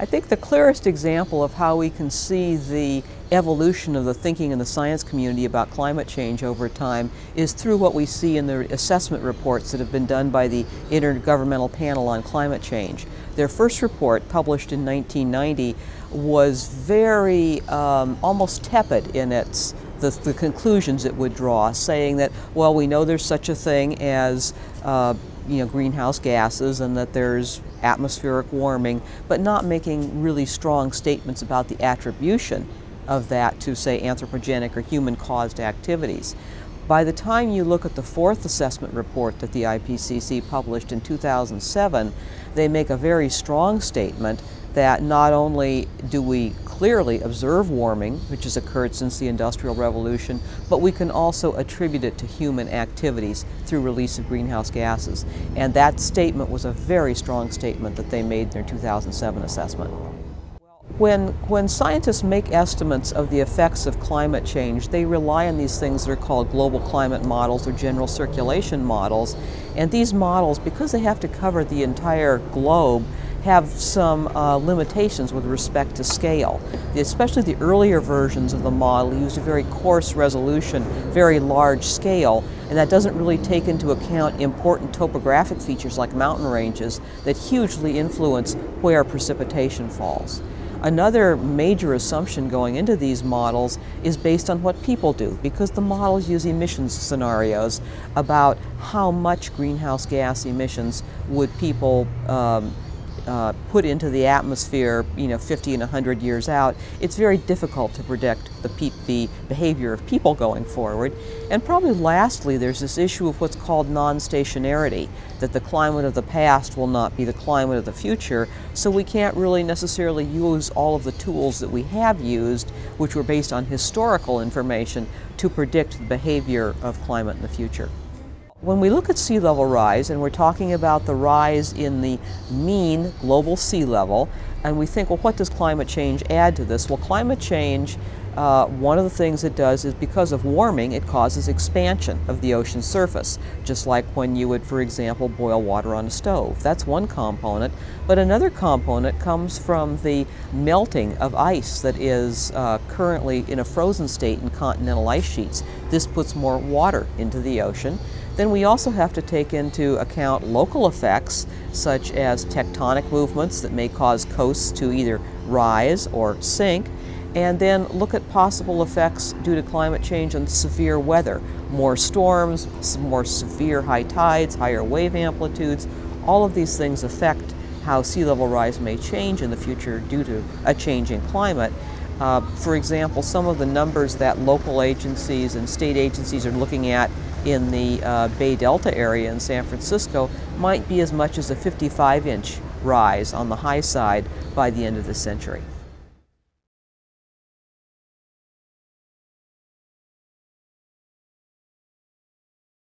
I think the clearest example of how we can see the evolution of the thinking in the science community about climate change over time is through what we see in the assessment reports that have been done by the Intergovernmental Panel on Climate Change. Their first report, published in 1990, was very um, almost tepid in its the, the, conclusions it would draw, saying that, well, we know there's such a thing as uh, you know, greenhouse gases and that there's atmospheric warming, but not making really strong statements about the attribution of that to, say, anthropogenic or human caused activities. By the time you look at the fourth assessment report that the IPCC published in 2007, they make a very strong statement that not only do we clearly observe warming, which has occurred since the Industrial Revolution, but we can also attribute it to human activities through release of greenhouse gases. And that statement was a very strong statement that they made in their 2007 assessment. When, when scientists make estimates of the effects of climate change, they rely on these things that are called global climate models or general circulation models. And these models, because they have to cover the entire globe, have some uh, limitations with respect to scale. Especially the earlier versions of the model used a very coarse resolution, very large scale, and that doesn't really take into account important topographic features like mountain ranges that hugely influence where precipitation falls. Another major assumption going into these models is based on what people do, because the models use emissions scenarios about how much greenhouse gas emissions would people um, uh, put into the atmosphere, you know, 50 and 100 years out, it's very difficult to predict the, pe- the behavior of people going forward. And probably lastly, there's this issue of what's called non-stationarity, that the climate of the past will not be the climate of the future, so we can't really necessarily use all of the tools that we have used, which were based on historical information, to predict the behavior of climate in the future. When we look at sea level rise, and we're talking about the rise in the mean global sea level, and we think, well, what does climate change add to this? Well, climate change, uh, one of the things it does is because of warming, it causes expansion of the ocean surface, just like when you would, for example, boil water on a stove. That's one component. But another component comes from the melting of ice that is uh, currently in a frozen state in continental ice sheets. This puts more water into the ocean. Then we also have to take into account local effects such as tectonic movements that may cause coasts to either rise or sink, and then look at possible effects due to climate change and severe weather. More storms, more severe high tides, higher wave amplitudes, all of these things affect how sea level rise may change in the future due to a changing climate. Uh, for example, some of the numbers that local agencies and state agencies are looking at in the uh, Bay Delta area in San Francisco might be as much as a 55 inch rise on the high side by the end of the century.